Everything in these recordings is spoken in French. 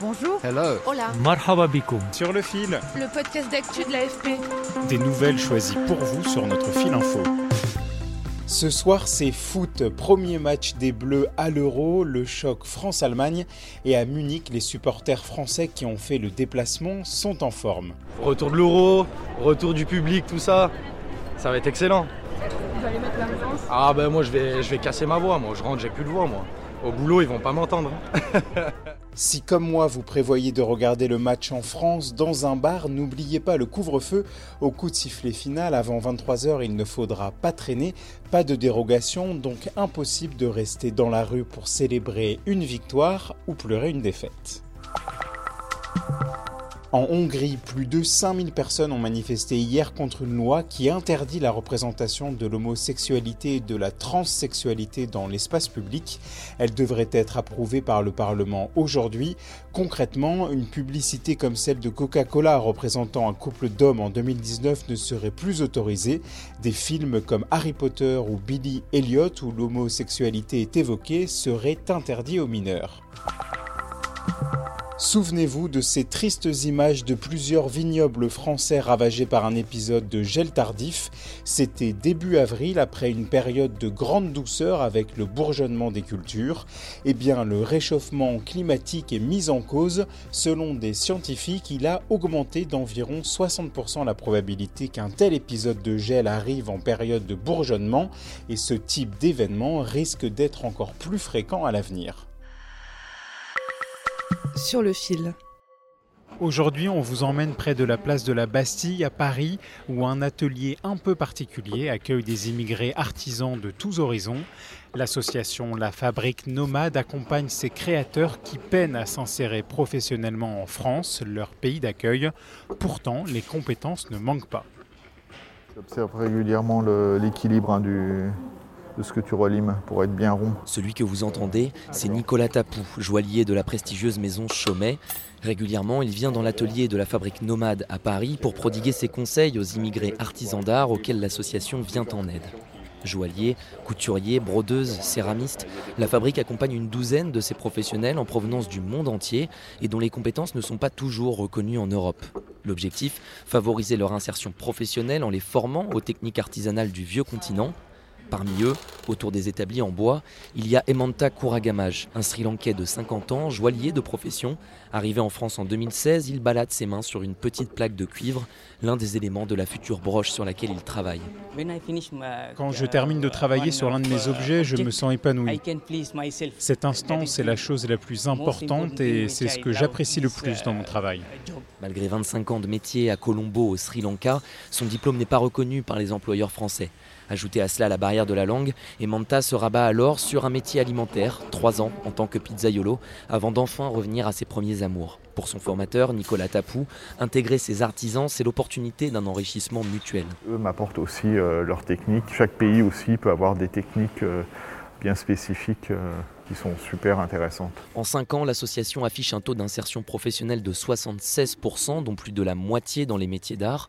Bonjour. Hello. Hola. Marhaba bikoum. Sur le fil, Le podcast d'actu de l'AFP. des nouvelles choisies pour vous sur notre fil info. Ce soir, c'est foot. Premier match des Bleus à l'Euro, le choc France-Allemagne. Et à Munich, les supporters français qui ont fait le déplacement sont en forme. Retour de l'euro, retour du public, tout ça. Ça va être excellent. Vous allez mettre l'ambiance Ah ben moi je vais, je vais casser ma voix, moi je rentre, j'ai plus de voix moi. Au boulot ils vont pas m'entendre. Si comme moi vous prévoyez de regarder le match en France dans un bar, n'oubliez pas le couvre-feu. Au coup de sifflet final, avant 23h, il ne faudra pas traîner, pas de dérogation, donc impossible de rester dans la rue pour célébrer une victoire ou pleurer une défaite. En Hongrie, plus de 5000 personnes ont manifesté hier contre une loi qui interdit la représentation de l'homosexualité et de la transsexualité dans l'espace public. Elle devrait être approuvée par le Parlement aujourd'hui. Concrètement, une publicité comme celle de Coca-Cola représentant un couple d'hommes en 2019 ne serait plus autorisée. Des films comme Harry Potter ou Billy Elliot où l'homosexualité est évoquée seraient interdits aux mineurs. Souvenez-vous de ces tristes images de plusieurs vignobles français ravagés par un épisode de gel tardif. C'était début avril, après une période de grande douceur avec le bourgeonnement des cultures. Eh bien, le réchauffement climatique est mis en cause. Selon des scientifiques, il a augmenté d'environ 60% la probabilité qu'un tel épisode de gel arrive en période de bourgeonnement, et ce type d'événement risque d'être encore plus fréquent à l'avenir. Sur le fil. Aujourd'hui, on vous emmène près de la place de la Bastille à Paris, où un atelier un peu particulier accueille des immigrés artisans de tous horizons. L'association La Fabrique Nomade accompagne ces créateurs qui peinent à s'insérer professionnellement en France, leur pays d'accueil. Pourtant, les compétences ne manquent pas. J'observe régulièrement l'équilibre hein, du- ce que tu relimes pour être bien rond. Celui que vous entendez, c'est Nicolas Tapou, joaillier de la prestigieuse maison Chaumet. Régulièrement, il vient dans l'atelier de la fabrique Nomade à Paris pour prodiguer ses conseils aux immigrés artisans d'art auxquels l'association vient en aide. Joaillier, couturier, brodeuse, céramiste, la fabrique accompagne une douzaine de ces professionnels en provenance du monde entier et dont les compétences ne sont pas toujours reconnues en Europe. L'objectif, favoriser leur insertion professionnelle en les formant aux techniques artisanales du vieux continent Parmi eux, autour des établis en bois, il y a Emanta Kuragamaj, un Sri Lankais de 50 ans, joaillier de profession. Arrivé en France en 2016, il balade ses mains sur une petite plaque de cuivre, l'un des éléments de la future broche sur laquelle il travaille. Quand je termine de travailler sur l'un de mes objets, je me sens épanoui. Cet instant, c'est la chose la plus importante et c'est ce que j'apprécie le plus dans mon travail. Malgré 25 ans de métier à Colombo au Sri Lanka, son diplôme n'est pas reconnu par les employeurs français. Ajoutez à cela la barrière de la langue, et Manta se rabat alors sur un métier alimentaire, trois ans en tant que pizzaiolo, avant d'enfin revenir à ses premiers amours. Pour son formateur, Nicolas Tapou, intégrer ses artisans, c'est l'opportunité d'un enrichissement mutuel. Eux m'apportent aussi euh, leurs techniques. Chaque pays aussi peut avoir des techniques euh, bien spécifiques euh, qui sont super intéressantes. En 5 ans, l'association affiche un taux d'insertion professionnelle de 76%, dont plus de la moitié dans les métiers d'art.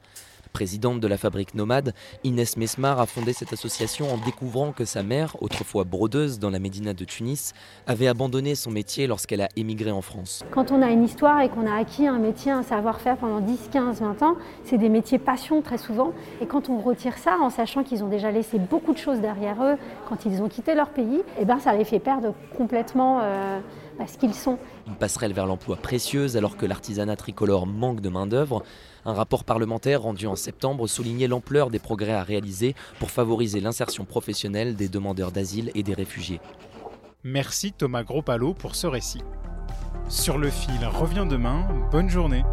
Présidente de la fabrique Nomade, Inès Mesmar a fondé cette association en découvrant que sa mère, autrefois brodeuse dans la Médina de Tunis, avait abandonné son métier lorsqu'elle a émigré en France. Quand on a une histoire et qu'on a acquis un métier, un savoir-faire pendant 10, 15, 20 ans, c'est des métiers passion très souvent. Et quand on retire ça en sachant qu'ils ont déjà laissé beaucoup de choses derrière eux quand ils ont quitté leur pays, eh ben ça les fait perdre complètement euh, bah, ce qu'ils sont. Une passerelle vers l'emploi précieuse alors que l'artisanat tricolore manque de main-d'œuvre. Un rapport parlementaire rendu en septembre soulignait l'ampleur des progrès à réaliser pour favoriser l'insertion professionnelle des demandeurs d'asile et des réfugiés. Merci Thomas Gropalo pour ce récit. Sur le fil revient demain, bonne journée.